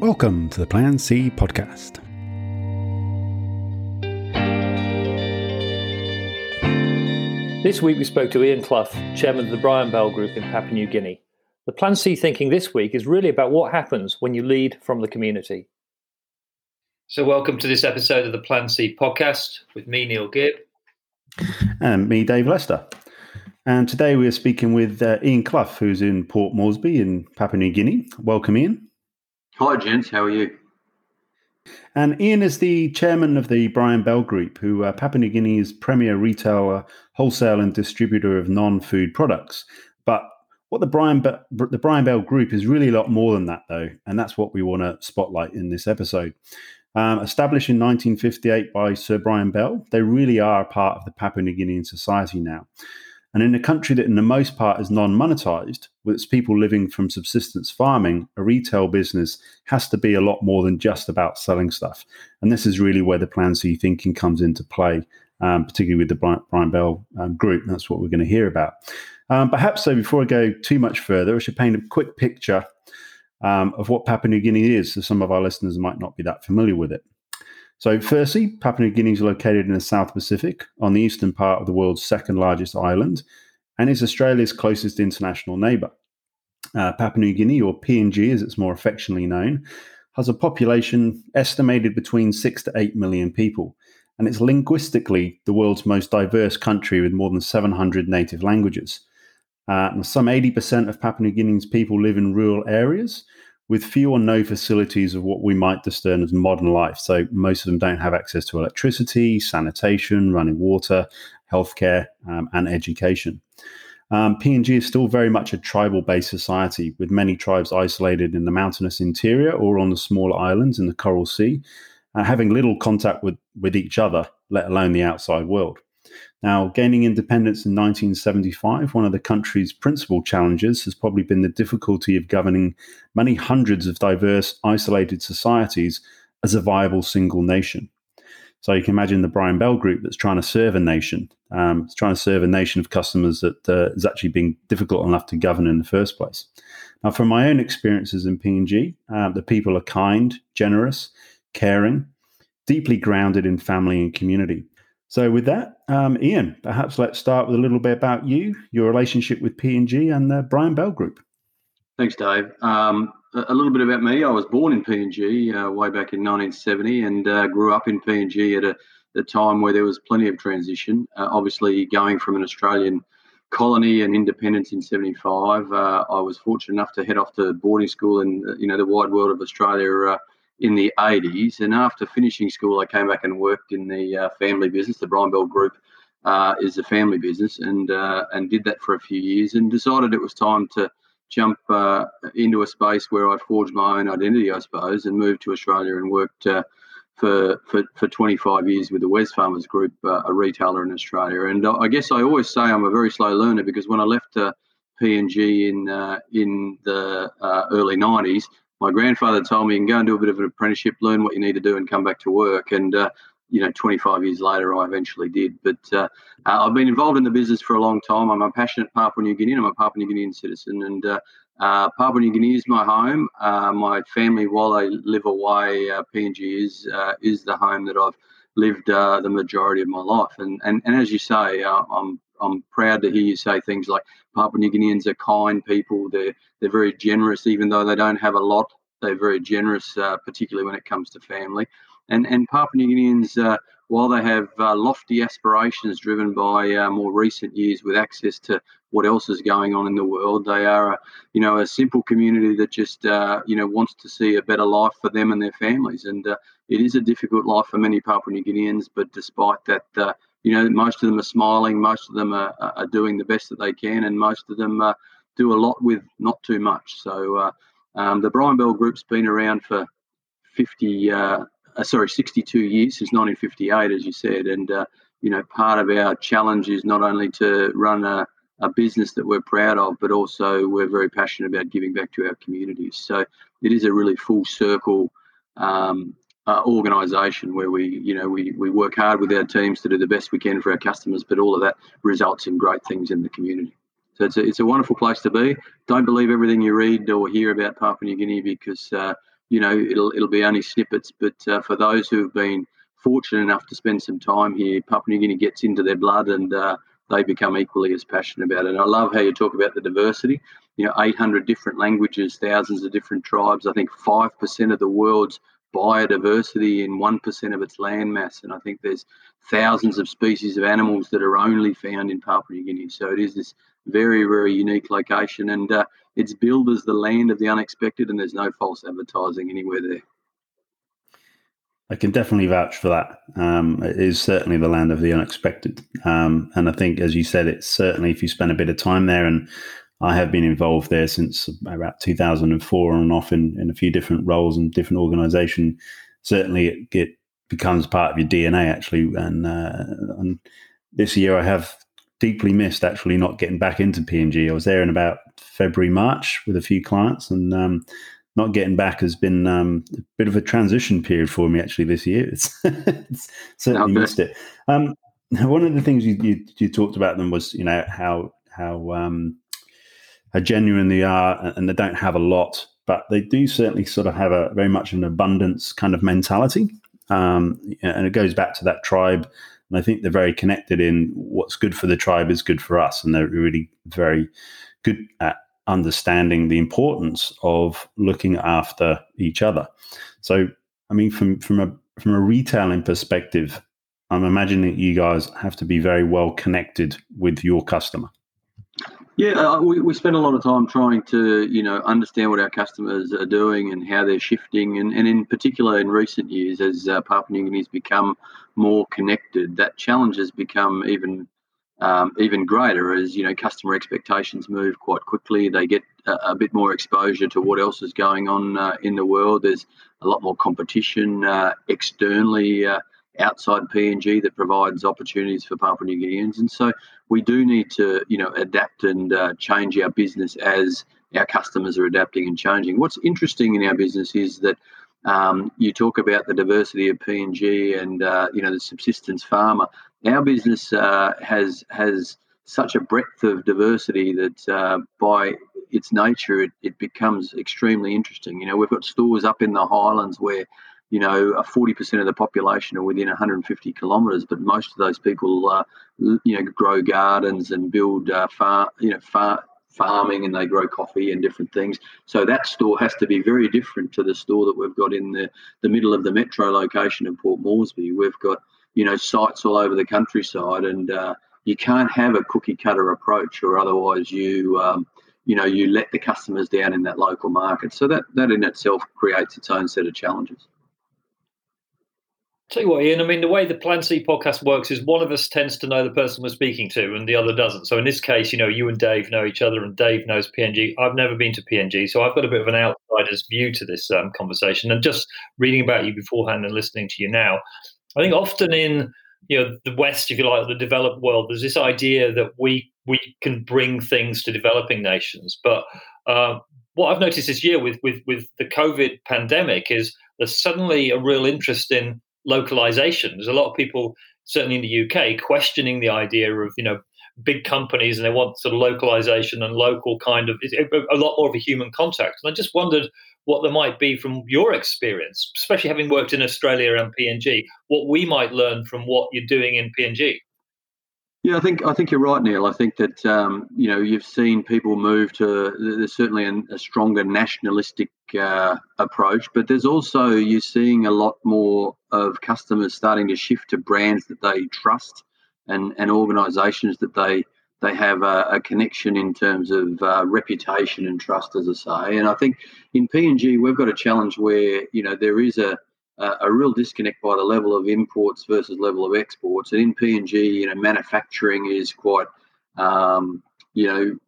Welcome to the Plan C podcast. This week we spoke to Ian Clough, chairman of the Brian Bell Group in Papua New Guinea. The Plan C thinking this week is really about what happens when you lead from the community. So, welcome to this episode of the Plan C podcast with me, Neil Gibb. And me, Dave Lester. And today we are speaking with uh, Ian Clough, who's in Port Moresby in Papua New Guinea. Welcome, Ian. Hi, gents. How are you? And Ian is the chairman of the Brian Bell Group, who uh, Papua New Guinea's premier retailer, wholesale, and distributor of non-food products. But what the Brian Be- the Brian Bell Group is really a lot more than that, though, and that's what we want to spotlight in this episode. Um, established in 1958 by Sir Brian Bell, they really are a part of the Papua New Guinean society now. And in a country that, in the most part, is non monetized, with its people living from subsistence farming, a retail business has to be a lot more than just about selling stuff. And this is really where the Plan C thinking comes into play, um, particularly with the Brian, Bell um, group. That's what we're going to hear about. Um, perhaps so, before I go too much further, I should paint a quick picture um, of what Papua New Guinea is, so some of our listeners might not be that familiar with it. So, firstly, Papua New Guinea is located in the South Pacific on the eastern part of the world's second largest island and is Australia's closest international neighbour. Uh, Papua New Guinea, or PNG as it's more affectionately known, has a population estimated between 6 to 8 million people, and it's linguistically the world's most diverse country with more than 700 native languages. Uh, some 80% of Papua New Guinea's people live in rural areas, with few or no facilities of what we might discern as modern life. So most of them don't have access to electricity, sanitation, running water, healthcare, um, and education. Um, PNG is still very much a tribal based society, with many tribes isolated in the mountainous interior or on the smaller islands in the Coral Sea, uh, having little contact with, with each other, let alone the outside world. Now, gaining independence in 1975, one of the country's principal challenges has probably been the difficulty of governing many hundreds of diverse, isolated societies as a viable single nation. So you can imagine the Brian Bell Group that's trying to serve a nation. Um, it's trying to serve a nation of customers that uh, is actually being difficult enough to govern in the first place. Now, from my own experiences in PNG, uh, the people are kind, generous, caring, deeply grounded in family and community. So, with that, um, Ian, perhaps let's start with a little bit about you, your relationship with PNG and the Brian Bell Group. Thanks, Dave. Um, a little bit about me. I was born in PNG uh, way back in 1970 and uh, grew up in PNG at a, a, time where there was plenty of transition. Uh, obviously, going from an Australian colony and independence in 75, uh, I was fortunate enough to head off to boarding school in you know the wide world of Australia uh, in the 80s. And after finishing school, I came back and worked in the uh, family business. The Brian Bell Group uh, is a family business, and uh, and did that for a few years, and decided it was time to jump uh, into a space where I forged my own identity, I suppose, and moved to Australia and worked. Uh, for, for, for 25 years with the Wesfarmers Group, uh, a retailer in Australia. And I guess I always say I'm a very slow learner because when I left PNG in in the early 90s, my grandfather told me, you can go and do a bit of an apprenticeship, learn what you need to do, and come back to work. And uh, you know, 25 years later, I eventually did. But uh, uh, I've been involved in the business for a long time. I'm a passionate Papua New Guinean. I'm a Papua New Guinean citizen, and uh, uh Papua New Guinea is my home. Uh, my family, while they live away, PNG is is the home that I've lived the majority of my life. And and, and as you say, I'm I'm proud to hear you say things like Papua New Guineans are kind people. They're they're very generous, even though they don't have a lot. They're very generous, uh, particularly when it comes to family. And and Papua New Guineans, uh, while they have uh, lofty aspirations driven by uh, more recent years with access to what else is going on in the world, they are a, you know a simple community that just uh, you know wants to see a better life for them and their families. And uh, it is a difficult life for many Papua New Guineans, but despite that you know, most of them are smiling, most of them are, are doing the best that they can, and most of them uh, do a lot with not too much. So uh, um, the Brian Bell Group's been around for 50, uh, uh sorry, 62 years since 1958, as you said, and uh, you know, part of our challenge is not only to run a, a business that we're proud of, but also we're very passionate about giving back to our communities. So it is a really full circle um, uh, organisation where we, you know, we, we work hard with our teams to do the best we can for our customers, but all of that results in great things in the community. So it's a, it's a wonderful place to be. Don't believe everything you read or hear about Papua New Guinea because uh, you know, it'll it'll be only snippets. But uh, for those who have been fortunate enough to spend some time here, Papua New Guinea gets into their blood and uh, they become equally as passionate about it. And I love how you talk about the diversity. You know, 800 different languages, thousands of different tribes. I think 5% of the world's biodiversity in 1% of its landmass. And I think there's thousands of species of animals that are only found in Papua New Guinea. So it is this very, very unique location. And uh, it's billed as the land of the unexpected, and there's no false advertising anywhere there. I can definitely vouch for that. Um, it is certainly the land of the unexpected. Um, and I think, as you said, it's certainly if you spend a bit of time there, and I have been involved there since about 2004 on and off in, in a few different roles and different organization, certainly it, it, becomes part of your DNA actually. And, uh, and this year I have deeply missed actually not getting back into PNG. I was there in about February, March with a few clients and, um, not getting back has been um, a bit of a transition period for me actually this year. It's, it's certainly okay. missed it. Um, one of the things you, you, you, talked about them was you know how how um, how genuine they are, and they don't have a lot, but they do certainly sort of have a very much an abundance kind of mentality, um, and it goes back to that tribe. And I think they're very connected in what's good for the tribe is good for us, and they're really very good at understanding the importance of looking after each other. So, I mean, from from a from a retailing perspective, I'm imagining you guys have to be very well connected with your customer. Yeah, uh, we, we spend a lot of time trying to, you know, understand what our customers are doing and how they're shifting. And, and in particular, in recent years, as uh, Papua New Guinea has become more connected, that challenge has become even um, even greater as you know customer expectations move quite quickly. They get a, a bit more exposure to what else is going on uh, in the world. There's a lot more competition uh, externally uh, outside PNG that provides opportunities for Papua New Guineans, and so we do need to you know adapt and uh, change our business as our customers are adapting and changing. What's interesting in our business is that um, you talk about the diversity of PNG and uh, you know the subsistence farmer. Our business uh, has has such a breadth of diversity that uh, by its nature it, it becomes extremely interesting. You know we've got stores up in the highlands where you know, 40% of the population are within 150 kilometres, but most of those people, uh, you know, grow gardens and build uh, farm, you know, farm, farming and they grow coffee and different things. So that store has to be very different to the store that we've got in the, the middle of the metro location in Port Moresby. We've got, you know, sites all over the countryside and uh, you can't have a cookie cutter approach or otherwise you, um, you know, you let the customers down in that local market. So that, that in itself creates its own set of challenges. Tell you what, Ian, I mean, the way the Plan C podcast works is one of us tends to know the person we're speaking to and the other doesn't. So in this case, you know, you and Dave know each other and Dave knows PNG. I've never been to PNG, so I've got a bit of an outsider's view to this um, conversation. And just reading about you beforehand and listening to you now, I think often in you know the West, if you like, the developed world, there's this idea that we we can bring things to developing nations. But uh, what I've noticed this year with with with the COVID pandemic is there's suddenly a real interest in localization. There's a lot of people, certainly in the UK, questioning the idea of you know big companies and they want sort of localization and local kind of a lot more of a human contact. And I just wondered what there might be from your experience, especially having worked in Australia and PNG, what we might learn from what you're doing in PNG. Yeah, I think I think you're right, Neil. I think that um, you know you've seen people move to there's certainly an, a stronger nationalistic uh, approach, but there's also you're seeing a lot more of customers starting to shift to brands that they trust and and organisations that they they have a, a, connection in terms of uh, reputation and trust, as I say. And I think in PNG we've got a challenge where you know there is a uh, a real disconnect by the level of imports versus level of exports. And in PNG, you know, manufacturing is quite, um, you know,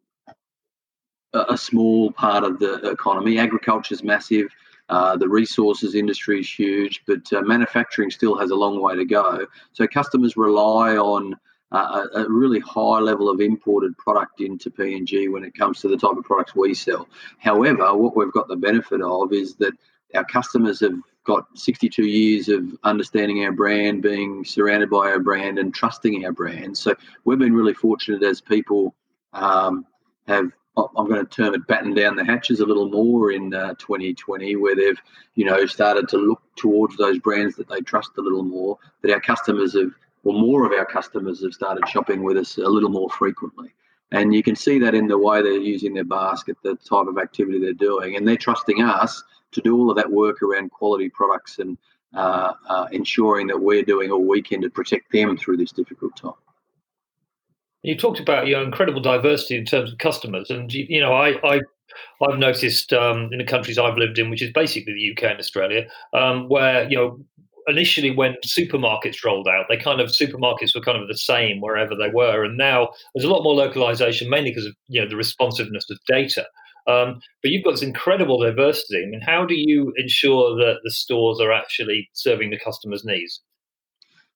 a, a, small part of the economy. Agriculture is massive. Uh, the resources industry is huge, but uh, manufacturing still has a long way to go. So customers rely on uh, a really high level of imported product into PNG when it comes to the type of products we sell. However, what we've got the benefit of is that our customers have got 62 years of understanding our brand, being surrounded by our brand, and trusting our brand. So we've been really fortunate as people um, have I'm going to term it batten down the hatches a little more in uh, 2020, where they've, you know, started to look towards those brands that they trust a little more. That our customers have, or more of our customers have started shopping with us a little more frequently. And you can see that in the way they're using their basket, the type of activity they're doing, and they're trusting us to do all of that work around quality products and uh, uh, ensuring that we're doing all we can to protect them through this difficult time. You talked about your incredible diversity in terms of customers, and you know, I, I I've noticed um, in the countries I've lived in, which is basically the UK and Australia, um, where you know initially when supermarkets rolled out, they kind of supermarkets were kind of the same wherever they were, and now there's a lot more localization, mainly because of you know the responsiveness of data. Um, but you've got this incredible diversity. I mean, how do you ensure that the stores are actually serving the customers' needs?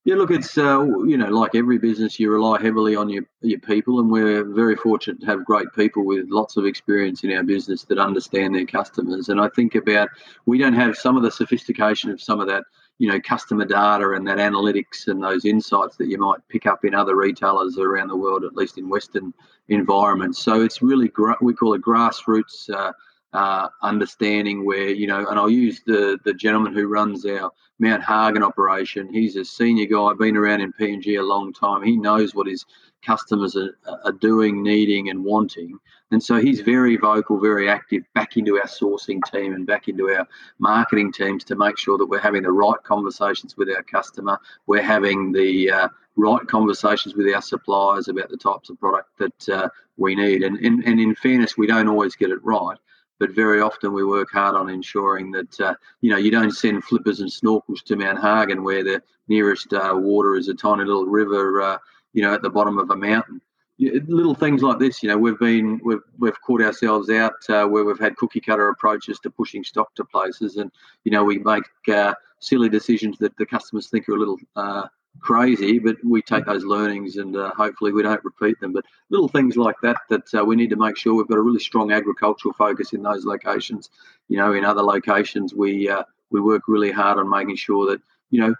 Yeah, look, it's uh, you know like every business, you rely heavily on your your people, and we're very fortunate to have great people with lots of experience in our business that understand their customers. And I think about we don't have some of the sophistication of some of that you know customer data and that analytics and those insights that you might pick up in other retailers around the world, at least in Western environments. So it's really we call it grassroots. Uh, uh, understanding where you know, and I'll use the the gentleman who runs our Mount Hagen operation. He's a senior guy, been around in PNG a long time. He knows what his customers are, are doing, needing, and wanting, and so he's very vocal, very active back into our sourcing team and back into our marketing teams to make sure that we're having the right conversations with our customer. We're having the uh, right conversations with our suppliers about the types of product that uh, we need. And, and, and in fairness, we don't always get it right but very often we work hard on ensuring that uh, you know you don't send flippers and snorkels to Mount Hagen where the nearest uh, water is a tiny little river, uh, you know, at the bottom of a mountain. Little things like this, you know, we've been we've we've caught ourselves out uh, where we've had cookie cutter approaches to pushing stock to places, and you know we make uh, silly decisions that the customers think are a little uh, crazy, but we take those learnings and uh, hopefully we don't repeat them. But little things like that that uh, we need to make sure we've got a really strong agricultural focus in those locations. You know, in other locations we uh, we work really hard on making sure that you know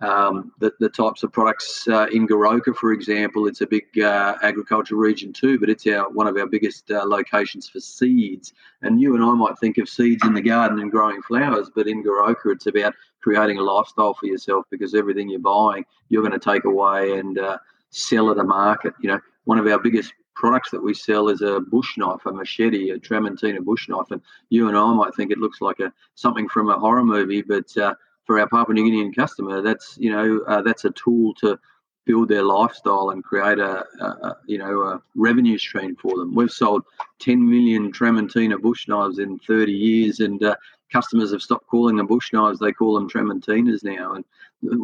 um, the, the types of products uh, in Goroka, for example, it's a big uh, agriculture region too, but it's our one of our biggest uh, locations for seeds. And you and I might think of seeds in the garden and growing flowers, but in Goroka, it's about creating a lifestyle for yourself because everything you're buying, you're going to take away and uh, sell at a market. You know, one of our biggest products that we sell is a bush knife, a machete, a Tramontina bush knife, and you and I might think it looks like a something from a horror movie, but uh, for our Papua New Guinean customer, that's you know uh, that's a tool to build their lifestyle and create a, a, you know a revenue stream for them. We've sold 10 million Tramontina bush knives in 30 years, and uh, customers have stopped calling them bush knives; they call them Tramontinas now. And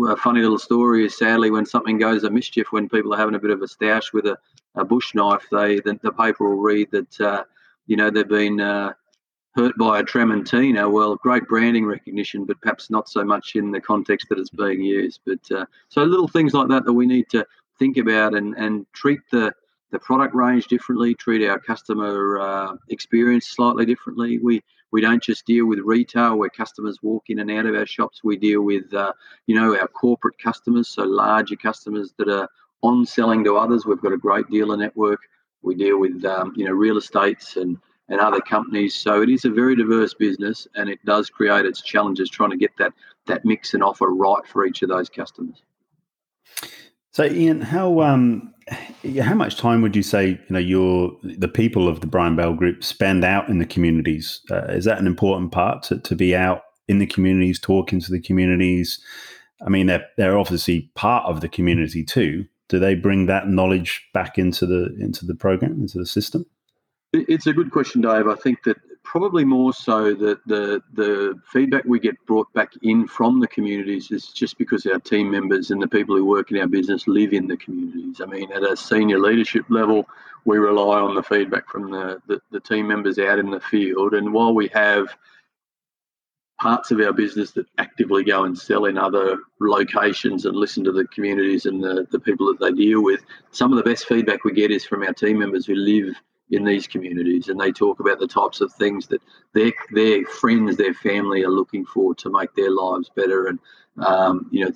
a funny little story is, sadly, when something goes a mischief, when people are having a bit of a stash with a, a bush knife, they the, the paper will read that uh, you know they've been uh, hurt by a Tramontina, well, great branding recognition, but perhaps not so much in the context that it's being used. But uh, so little things like that that we need to think about and, and treat the, the product range differently, treat our customer uh, experience slightly differently. We we don't just deal with retail where customers walk in and out of our shops. We deal with uh, you know our corporate customers, so larger customers that are on selling to others. We've got a great dealer network. We deal with um, you know real estates and and other companies. So it is a very diverse business, and it does create its challenges trying to get that that mix and offer right for each of those customers. So, Ian, how um, how much time would you say you know your the people of the Brian Bell Group spend out in the communities? Uh, is that an important part to, to be out in the communities, talking to the communities? I mean, they're they're obviously part of the community too. Do they bring that knowledge back into the into the program, into the system? It's a good question, Dave. I think that probably more so that the the feedback we get brought back in from the communities is just because our team members and the people who work in our business live in the communities. I mean, at a senior leadership level, we rely on the feedback from the, the, the team members out in the field. And while we have parts of our business that actively go and sell in other locations and listen to the communities and the, the people that they deal with, some of the best feedback we get is from our team members who live in these communities, and they talk about the types of things that their their friends, their family are looking for to make their lives better, and um, you know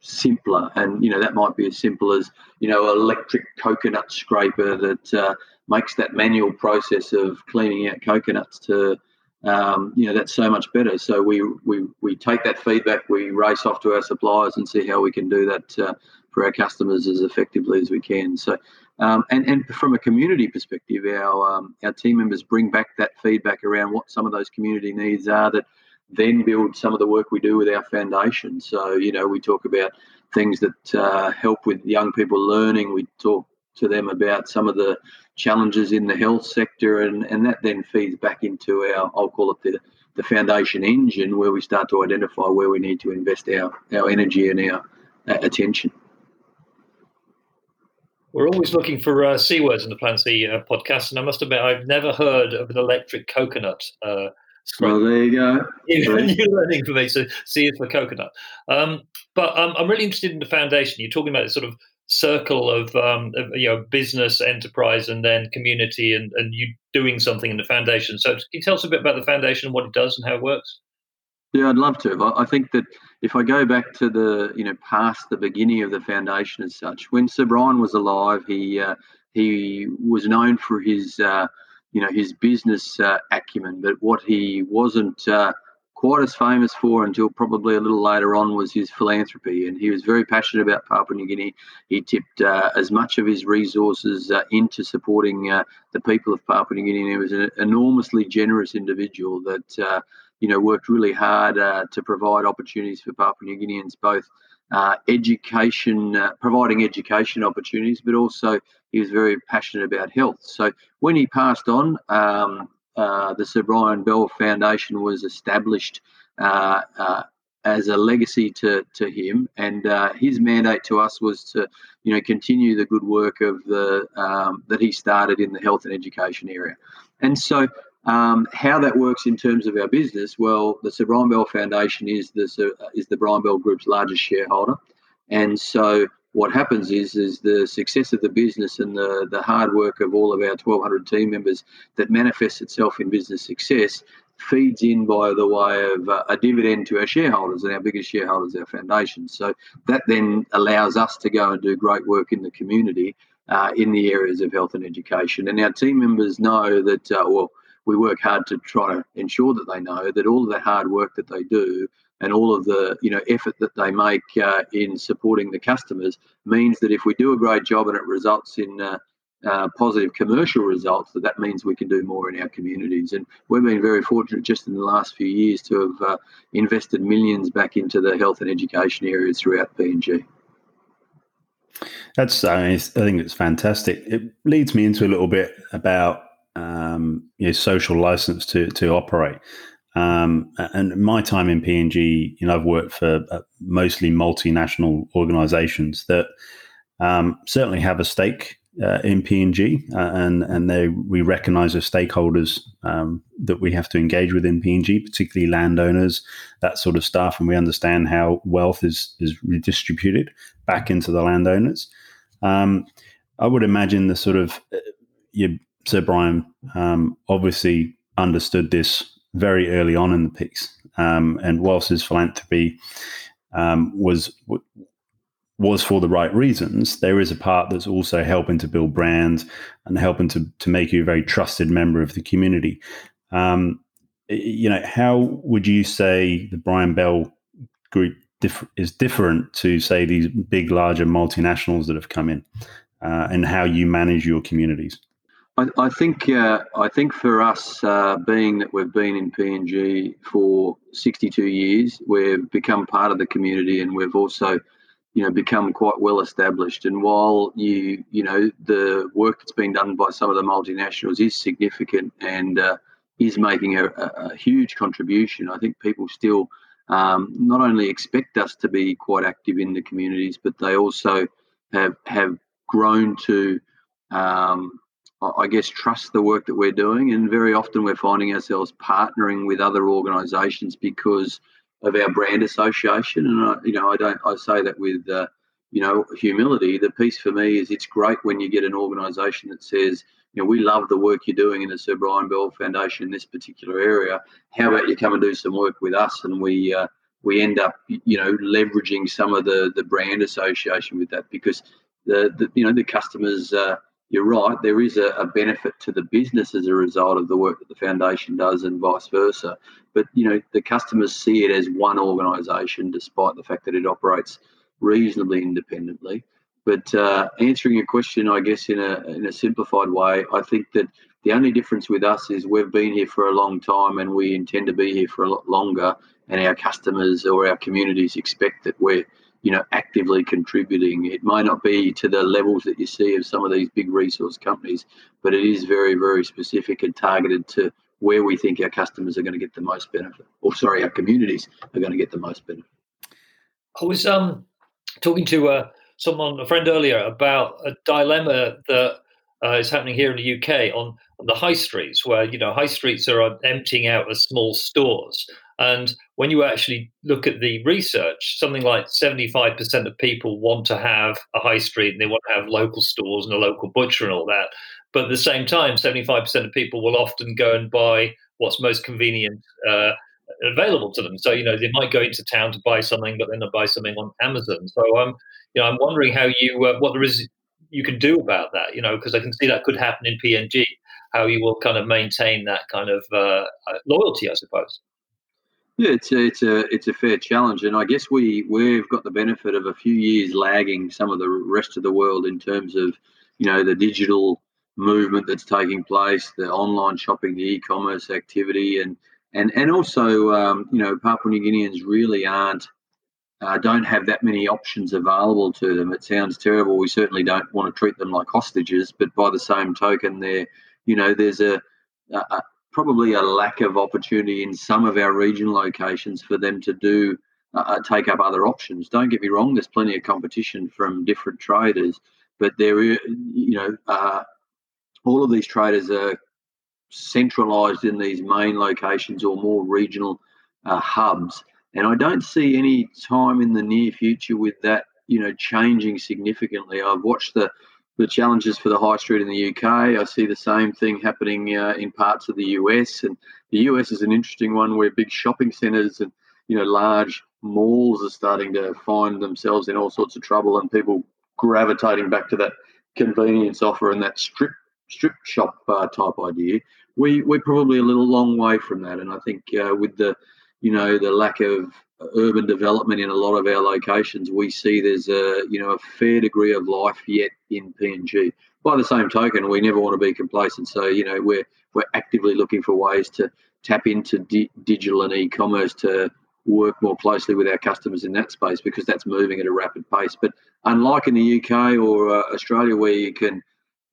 simpler. And you know that might be as simple as you know electric coconut scraper that uh, makes that manual process of cleaning out coconuts to um, you know that's so much better. So we, we we take that feedback, we race off to our suppliers and see how we can do that uh, for our customers as effectively as we can. So um, and and from a community perspective, our um, our team members bring back that feedback around what some of those community needs are that then build some of the work we do with our foundation. So you know we talk about things that uh, help with young people learning. We talk to them about some of the challenges in the health sector, and, and that then feeds back into our, I'll call it the, the foundation engine, where we start to identify where we need to invest our, our energy and our uh, attention. We're always looking for uh, C words in the Plan C uh, podcast, and I must admit, I've never heard of an electric coconut. Uh, well, there you go. New learning for me. So C is for coconut. Um, but um, I'm really interested in the foundation. You're talking about this sort of circle of, um, of, you know business enterprise and then community and, and you doing something in the foundation so can you tell us a bit about the foundation and what it does and how it works yeah i'd love to i think that if i go back to the you know past the beginning of the foundation as such when sir brian was alive he uh, he was known for his uh, you know his business uh, acumen but what he wasn't uh, quite as famous for until probably a little later on was his philanthropy. And he was very passionate about Papua New Guinea. He tipped uh, as much of his resources uh, into supporting the people of Papua New Guinea. And he was an enormously generous individual that, you know, worked really hard uh, to provide opportunities for Papua New Guineans, both uh, education, providing education opportunities, but also he was very passionate about health. So when he passed on, um, uh, the Sir Brian Bell Foundation was established uh, uh, as a legacy to, to him, and uh, his mandate to us was to, you know, continue the good work of the um, that he started in the health and education area. And so, um, how that works in terms of our business, well, the Sir Brian Bell Foundation is the is the Brian Bell Group's largest shareholder, and so what happens is is the success of the business and the, the hard work of all of our 1200 team members that manifests itself in business success feeds in by the way of uh, a dividend to our shareholders and our biggest shareholders our foundation. So that then allows us to go and do great work in the community uh, in the areas of health and education. And our team members know that uh, well we work hard to try to ensure that they know that all of the hard work that they do and all of the you know effort that they make uh, in supporting the customers means that if we do a great job and it results in uh, uh, positive commercial results, that that means we can do more in our communities. And we've been very fortunate just in the last few years to have uh, invested millions back into the health and education areas throughout PNG. That's I, think it's fantastic. It leads me into a little bit about um, your social license to to operate. Um, and my time in PNG, you know, I've worked for uh, mostly multinational organizations that um, certainly have a stake uh, in PNG, uh, and and they we recognise as stakeholders um, that we have to engage with in PNG, particularly landowners, that sort of stuff, and we understand how wealth is is redistributed back into the landowners. Um, I would imagine the sort of uh, you, Sir Brian um, obviously understood this very early on in the piece. Um, and whilst his philanthropy um, was was for the right reasons, there is a part that's also helping to build brand and helping to to make you a very trusted member of the community. Um, you know, how would you say the Brian Bell Group diff- is different to say these big, larger multinationals that have come in, uh, and how you manage your communities? I, I think uh, I think for us, uh, being that we've been in PNG for 62 years, we've become part of the community, and we've also, you know, become quite well established. And while you, you know, the work that's been done by some of the multinationals is significant and uh, is making a, a, huge contribution, I think people still um, not only expect us to be quite active in the communities, but they also have have grown to um, I guess, trust the work that we're doing. And very often we're finding ourselves partnering with other organisations because of our brand association. And, I, you know, I don't, I say that with, uh, you know, humility. The piece for me is it's great when you get an organisation that says, you know, we love the work you're doing in the Sir Brian Bell Foundation in this particular area. How about you come and do some work with us? And we, uh, we end up, you know, leveraging some of the the brand association with that because the, the you know the customers uh, you're right, there is a, a, benefit to the business as a result of the work that the foundation does, and vice versa. But you know, the customers see it as one organisation, despite the fact that it operates reasonably independently. But uh, answering your question, I guess in a in a simplified way, I think that the only difference with us is we've been here for a long time, and we intend to be here for a lot longer. And our customers or our communities expect that we're you know, actively contributing. It may not be to the levels that you see of some of these big resource companies, but it is very, very specific and targeted to where we think our customers are going to get the most benefit, or sorry, our communities are going to get the most benefit. I was um, talking to uh, someone, a friend earlier, about a dilemma that uh, is happening here in the UK on, on the high streets, where you know high streets are emptying out as small stores, and when you actually look at the research, something like 75% of people want to have a high street and they want to have local stores and a local butcher and all that. But at the same time, 75% of people will often go and buy what's most convenient uh, available to them. So, you know, they might go into town to buy something, but then they'll buy something on Amazon. So, um, you know, I'm wondering how you, uh, what there is you can do about that, you know, because I can see that could happen in PNG, how you will kind of maintain that kind of uh, uh loyalty, I suppose. Yeah, it's a, it's a it's a fair challenge, and I guess we we've got the benefit of a few years lagging some of the rest of the world in terms of you know the digital movement that's taking place, the online shopping, the e-commerce activity, and and and also um, you know Papua New Guineans really aren't uh, don't have that many options available to them. It sounds terrible. We certainly don't want to treat them like hostages, but by the same token, there you know there's a, a probably a lack of opportunity in some of our regional locations for them to do uh, uh, take up other options. Don't get me wrong, there's plenty of competition from different traders, but there, you know, uh, all of these traders are centralised in these main locations or more regional uh, hubs, and I don't see any time in the near future with that, you know, changing significantly. I've watched the the challenges for the high street in the UK. I see the same thing happening uh, in parts of the US, and the US is an interesting one where big shopping centres and you know large malls are starting to find themselves in all sorts of trouble, and people gravitating back to that convenience offer and that strip strip shop uh, type idea. We we're probably a little long way from that, and I think uh, with the you know the lack of urban development in a lot of our locations, we see there's a you know a fair degree of life yet in PNG. By the same token, we never want to be complacent. So you know we're we're actively looking for ways to tap into di- digital and e-commerce to work more closely with our customers in that space because that's moving at a rapid pace. But unlike in the UK or uh, Australia, where you can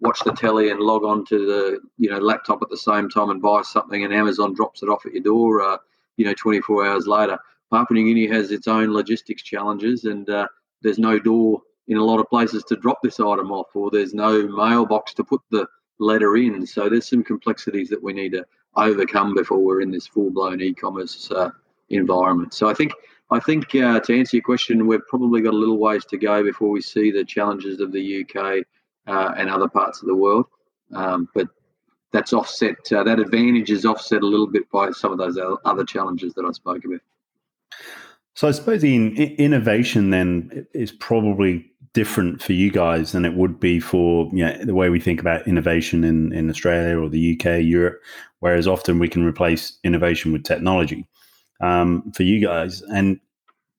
watch the telly and log on to the you know laptop at the same time and buy something, and Amazon drops it off at your door, uh, you know, 24 hours later. Papua New Guinea has its own logistics challenges, and uh, there's no door in a lot of places to drop this item off, or there's no mailbox to put the letter in. So there's some complexities that we need to overcome before we're in this full-blown e-commerce uh, environment. So I think I think uh, to answer your question, we've probably got a little ways to go before we see the challenges of the UK uh, and other parts of the world. Um, but that's offset. Uh, that advantage is offset a little bit by some of those other challenges that I spoke about. So I suppose in, innovation then is probably different for you guys than it would be for you know, the way we think about innovation in, in Australia or the UK, Europe, whereas often we can replace innovation with technology um, for you guys. And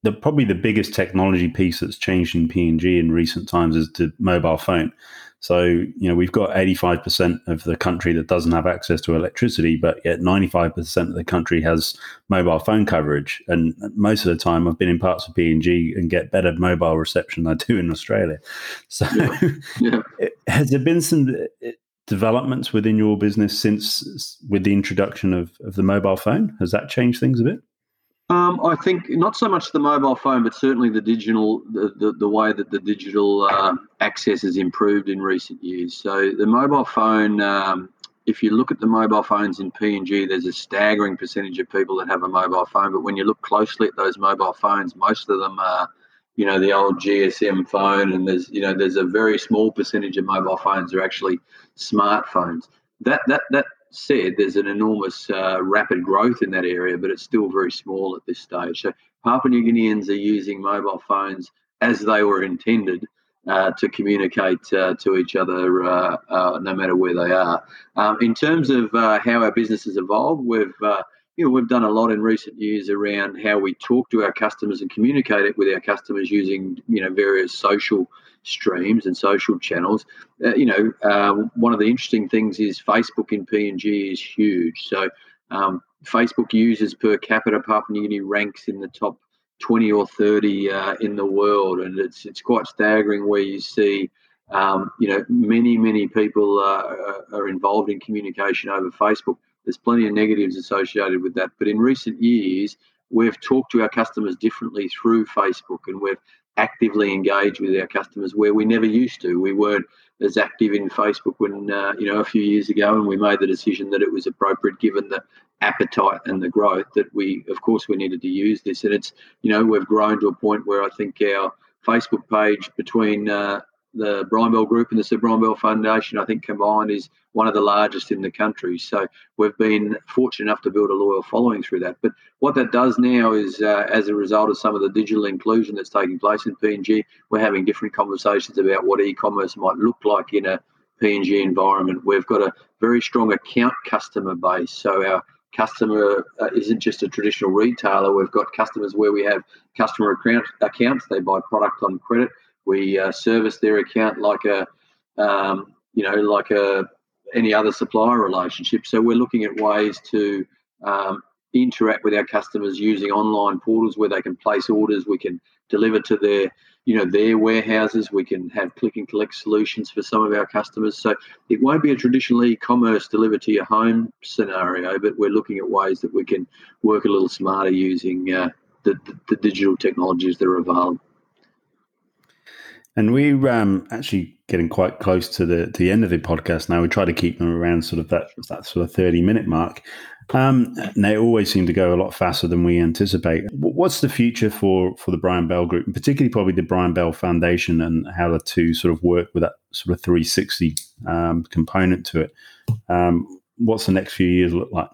the probably the biggest technology piece that's changed in PNG in recent times is the mobile phone. So, you know, we've got 85% of the country that doesn't have access to electricity, but yet 95% of the country has mobile phone coverage. And most of the time, I've been in parts of PNG and get better mobile reception than I do in Australia. So, yeah. Yeah. has there been some uh, developments within your business since with the introduction of, of the mobile phone? Has that changed things a bit? Um, I think not so much the mobile phone, but certainly the digital, the, the, the way that the digital uh, access has improved in recent years. So the mobile phone, um, if you look at the mobile phones in PNG, there's a staggering percentage of people that have a mobile phone. But when you look closely at those mobile phones, most of them are, you know, the old GSM phone, and there's, you know, there's a very small percentage of mobile phones are actually smartphones. That that that said, there's an enormous uh, rapid growth in that area, but it's still very small at this stage. So Papua New Guineans are using mobile phones as they were intended, uh, to communicate uh, to each other uh, uh, no matter where they are. Um, in terms of uh, how our business has evolved, we've you know, we've done a lot in recent years around how we talk to our customers and communicate it with our customers using you know various social streams and social channels. Uh, you know, uh, one of the interesting things is Facebook in PNG is huge. So um, Facebook users per capita, Papua New Guinea ranks in the top 20 or 30 uh, in the world, and it's it's quite staggering where you see. Um, you know, many many people uh, are involved in communication over Facebook. There's plenty of negatives associated with that, but in recent years, we've talked to our customers differently through Facebook, and we've actively engaged with our customers where we never used to. We weren't as active in Facebook when uh, you know a few years ago, and we made the decision that it was appropriate given the appetite and the growth that we, of course, we needed to use this. And it's, you know, we've grown to a point where I think our Facebook page between uh, the Brian Bell Group and the Sir Brian Bell Foundation, I think combined is one of the largest in the country. So we've been fortunate enough to build a loyal following through that. But what that does now is, uh, as a result of some of the digital inclusion that's taking place in PNG, we're having different conversations about what e-commerce might look like in a PNG environment. We've got a very strong account customer base. So our customer uh, isn't just a traditional retailer. We've got customers where we have customer account, accounts. They buy product on credit. We uh, service their account like a, um, you know, like a any other supplier relationship. So we're looking at ways to um, interact with our customers using online portals where they can place orders. We can deliver to their you know their warehouses. We can have click and collect solutions for some of our customers. So it won't be a traditional e-commerce deliver to your home scenario, but we're looking at ways that we can work a little smarter using uh, the, the, the digital technologies that are available. And we're um, actually getting quite close to the to the end of the podcast now. We try to keep them around sort of that that sort of thirty minute mark. Um, and they always seem to go a lot faster than we anticipate. What's the future for for the Brian Bell Group, and particularly probably the Brian Bell Foundation, and how the two sort of work with that sort of three sixty um, component to it? Um, what's the next few years look like?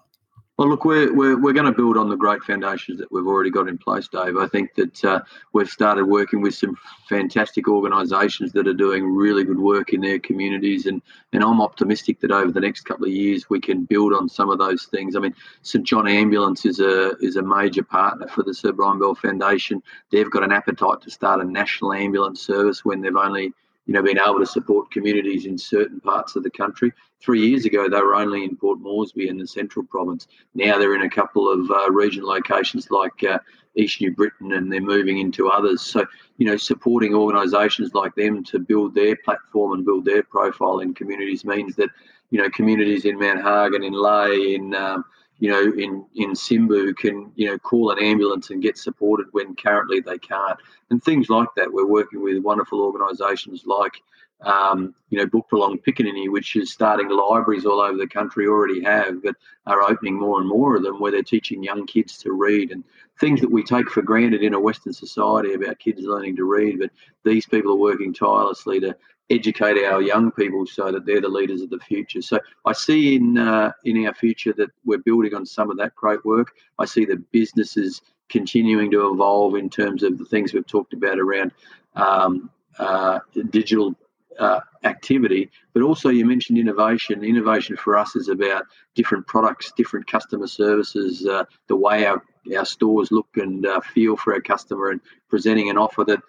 Well, look, we're, we're, we're going to build on the great foundations that we've already got in place, Dave. I think that uh, we've started working with some fantastic organisations that are doing really good work in their communities, and, and I'm optimistic that over the next couple of years we can build on some of those things. I mean, St John Ambulance is a is a major partner for the Sir Brian Bell Foundation. They've got an appetite to start a national ambulance service when they've only you know, being able to support communities in certain parts of the country. Three years ago, they were only in Port Moresby in the central province. Now they're in a couple of uh, regional locations like uh, East New Britain, and they're moving into others. So, you know, supporting organisations like them to build their platform and build their profile in communities means that, you know, communities in Mount Hagen, in Lae, in um, you know, in in Simbu can you know call an ambulance and get supported when currently they can't, and things like that. We're working with wonderful organisations like um, you know Buk Pikinini, which is starting libraries all over the country, already have, but are opening more and more of them where they're teaching young kids to read and things that we take for granted in a Western society about kids learning to read. But these people are working tirelessly to educate our young people so that they're the leaders of the future. So I see in uh, in our future that we're building on some of that great work. I see the businesses continuing to evolve in terms of the things we've talked about around um, uh, digital uh, activity, but also you mentioned innovation. Innovation for us is about different products, different customer services, uh, the way our, our stores look and uh, feel for our customer, and presenting an offer that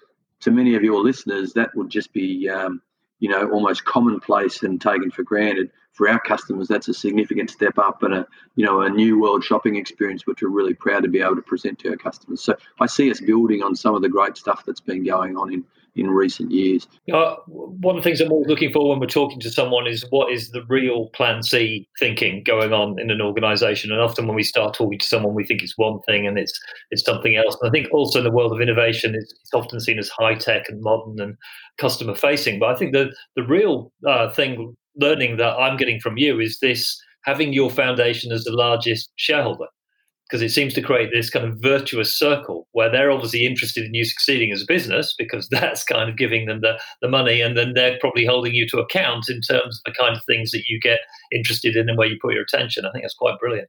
to many of your listeners that would just be um, you know, almost commonplace and taken for granted. For our customers, that's a significant step up and a, you know, a new world shopping experience, which we're really proud to be able to present to our customers. So I see us building on some of the great stuff that's been going on in in recent years. One of the things I'm always looking for when we're talking to someone is what is the real Plan C thinking going on in an organisation. And often when we start talking to someone, we think it's one thing and it's it's something else. And I think also in the world of innovation, it's, it's often seen as high tech and modern and customer facing. But I think the the real uh, thing learning that I'm getting from you is this having your foundation as the largest shareholder because it seems to create this kind of virtuous circle where they're obviously interested in you succeeding as a business because that's kind of giving them the, the money and then they're probably holding you to account in terms of the kind of things that you get interested in and where you put your attention. I think that's quite brilliant.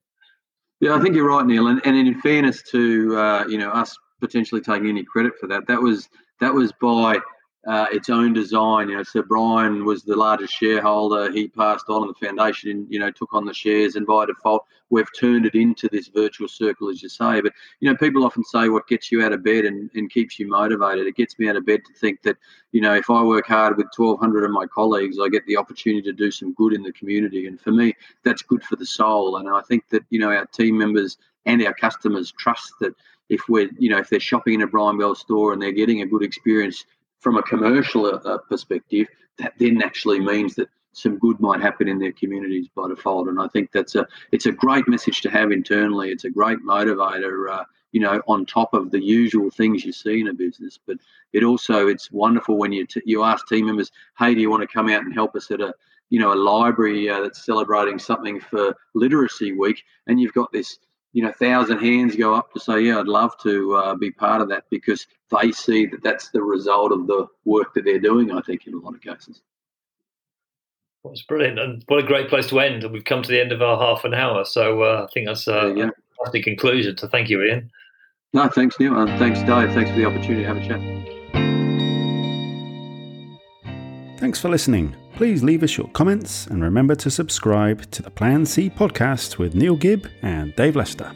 Yeah, I think you're right, Neil. And, and in fairness to uh, you know us potentially taking any credit for that, that was that was by uh, its own design. You know, Sir Brian was the largest shareholder. He passed on, and the foundation, you know, took on the shares, and by default, we've turned it into this virtual circle, as you say. But you know, people often say, "What gets you out of bed and, and keeps you motivated?" It gets me out of bed to think that, you know, if I work hard with 1,200 of my colleagues, I get the opportunity to do some good in the community, and for me, that's good for the soul. And I think that you know, our team members and our customers trust that if we're, you know, if they're shopping in a Brian Bell store and they're getting a good experience from a commercial uh, perspective, that then actually means that some good might happen in their communities by default. And I think that's a it's a great message to have internally. It's a great motivator, uh, you know, on top of the usual things you see in a business. But it also it's wonderful when you t- you ask team members, hey, do you want to come out and help us at a you know a library uh, that's celebrating something for Literacy Week, and you've got this you know, thousand hands go up to say, yeah, I'd love to uh, be part of that because they see that that's the result of the work that they're doing. I think in a lot of cases. Well, it's brilliant, and what a great place to end. And We've come to the end of our half an hour, so uh, I think that's uh, a fantastic conclusion. So thank you, Ian. No, thanks, Neil, and thanks, Dave. Thanks for the opportunity to have a chat. Thanks for listening. Please leave us your comments and remember to subscribe to the Plan C podcast with Neil Gibb and Dave Lester.